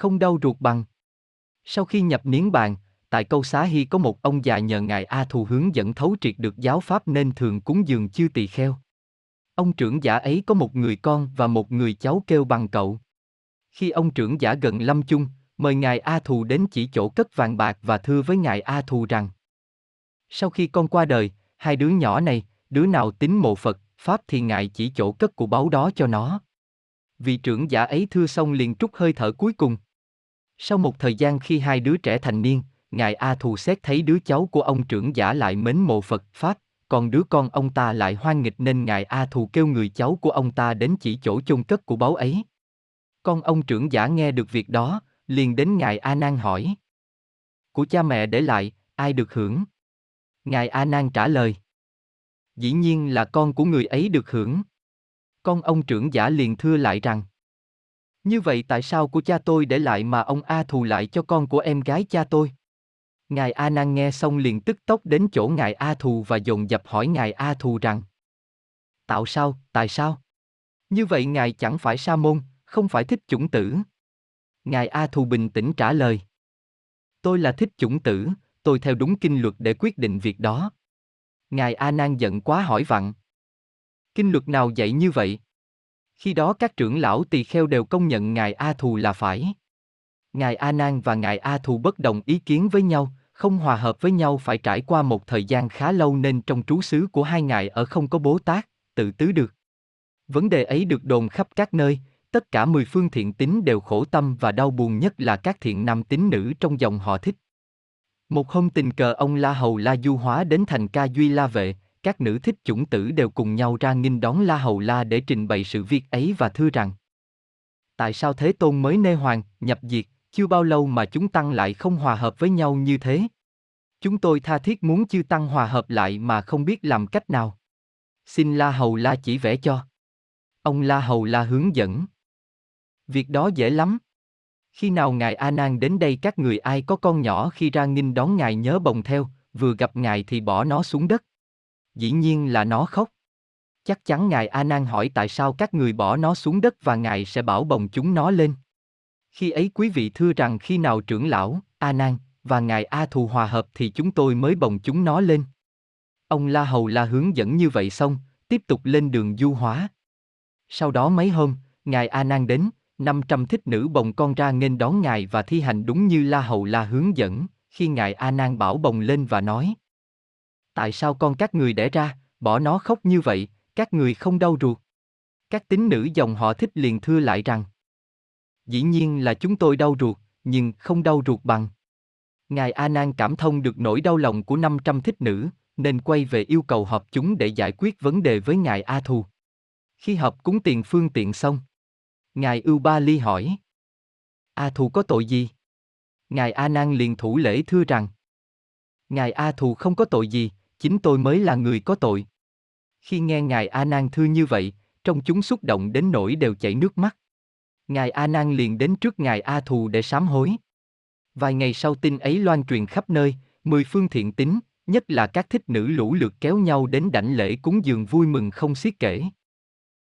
không đau ruột bằng. Sau khi nhập niến bàn, tại câu xá hy có một ông già nhờ ngài A Thù hướng dẫn thấu triệt được giáo pháp nên thường cúng dường chư tỳ kheo. Ông trưởng giả ấy có một người con và một người cháu kêu bằng cậu. Khi ông trưởng giả gần lâm chung, mời ngài A Thù đến chỉ chỗ cất vàng bạc và thưa với ngài A Thù rằng Sau khi con qua đời, hai đứa nhỏ này, đứa nào tín mộ Phật, Pháp thì ngài chỉ chỗ cất của báu đó cho nó. Vị trưởng giả ấy thưa xong liền trút hơi thở cuối cùng. Sau một thời gian khi hai đứa trẻ thành niên, ngài A Thù xét thấy đứa cháu của ông trưởng giả lại mến mộ Phật, Pháp, còn đứa con ông ta lại hoan nghịch nên ngài A Thù kêu người cháu của ông ta đến chỉ chỗ chôn cất của báu ấy. Con ông trưởng giả nghe được việc đó, liền đến ngài A Nan hỏi. Của cha mẹ để lại, ai được hưởng? Ngài A Nan trả lời. Dĩ nhiên là con của người ấy được hưởng. Con ông trưởng giả liền thưa lại rằng. Như vậy tại sao của cha tôi để lại mà ông A thù lại cho con của em gái cha tôi? Ngài A Nan nghe xong liền tức tốc đến chỗ Ngài A Thù và dồn dập hỏi Ngài A Thù rằng Tạo sao, tại sao? Như vậy Ngài chẳng phải sa môn, không phải thích chủng tử. Ngài A Thù bình tĩnh trả lời. Tôi là thích chủng tử, tôi theo đúng kinh luật để quyết định việc đó. Ngài A Nan giận quá hỏi vặn. Kinh luật nào dạy như vậy? Khi đó các trưởng lão tỳ kheo đều công nhận Ngài A Thù là phải. Ngài A Nan và Ngài A Thù bất đồng ý kiến với nhau, không hòa hợp với nhau phải trải qua một thời gian khá lâu nên trong trú xứ của hai ngài ở không có bố tát, tự tứ được. Vấn đề ấy được đồn khắp các nơi, tất cả mười phương thiện tín đều khổ tâm và đau buồn nhất là các thiện nam tín nữ trong dòng họ thích. Một hôm tình cờ ông La Hầu La Du Hóa đến thành ca Duy La Vệ, các nữ thích chủng tử đều cùng nhau ra nghinh đón La Hầu La để trình bày sự việc ấy và thưa rằng Tại sao Thế Tôn mới nê hoàng, nhập diệt, chưa bao lâu mà chúng tăng lại không hòa hợp với nhau như thế. Chúng tôi tha thiết muốn chư tăng hòa hợp lại mà không biết làm cách nào. Xin La Hầu La chỉ vẽ cho. Ông La Hầu La hướng dẫn. Việc đó dễ lắm. Khi nào ngài A Nan đến đây các người ai có con nhỏ khi ra nghinh đón ngài nhớ bồng theo, vừa gặp ngài thì bỏ nó xuống đất. Dĩ nhiên là nó khóc. Chắc chắn ngài A Nan hỏi tại sao các người bỏ nó xuống đất và ngài sẽ bảo bồng chúng nó lên. Khi ấy quý vị thưa rằng khi nào trưởng lão, A Nan, và ngài A Thù hòa hợp thì chúng tôi mới bồng chúng nó lên. Ông La Hầu La hướng dẫn như vậy xong, tiếp tục lên đường du hóa. Sau đó mấy hôm, ngài A Nan đến, 500 thích nữ bồng con ra nghênh đón ngài và thi hành đúng như La Hầu La hướng dẫn, khi ngài A Nan bảo bồng lên và nói: Tại sao con các người đẻ ra, bỏ nó khóc như vậy, các người không đau ruột? Các tín nữ dòng họ thích liền thưa lại rằng: Dĩ nhiên là chúng tôi đau ruột, nhưng không đau ruột bằng. Ngài A Nan cảm thông được nỗi đau lòng của 500 thích nữ, nên quay về yêu cầu họp chúng để giải quyết vấn đề với Ngài A Thù. Khi họp cúng tiền phương tiện xong, Ngài Ưu Ba Ly hỏi: A Thù có tội gì? Ngài A Nan liền thủ lễ thưa rằng: Ngài A Thù không có tội gì, chính tôi mới là người có tội. Khi nghe Ngài A Nan thưa như vậy, trong chúng xúc động đến nỗi đều chảy nước mắt. Ngài A Nan liền đến trước Ngài A Thù để sám hối. Vài ngày sau tin ấy loan truyền khắp nơi, mười phương thiện tín, nhất là các thích nữ lũ lượt kéo nhau đến đảnh lễ cúng dường vui mừng không xiết kể.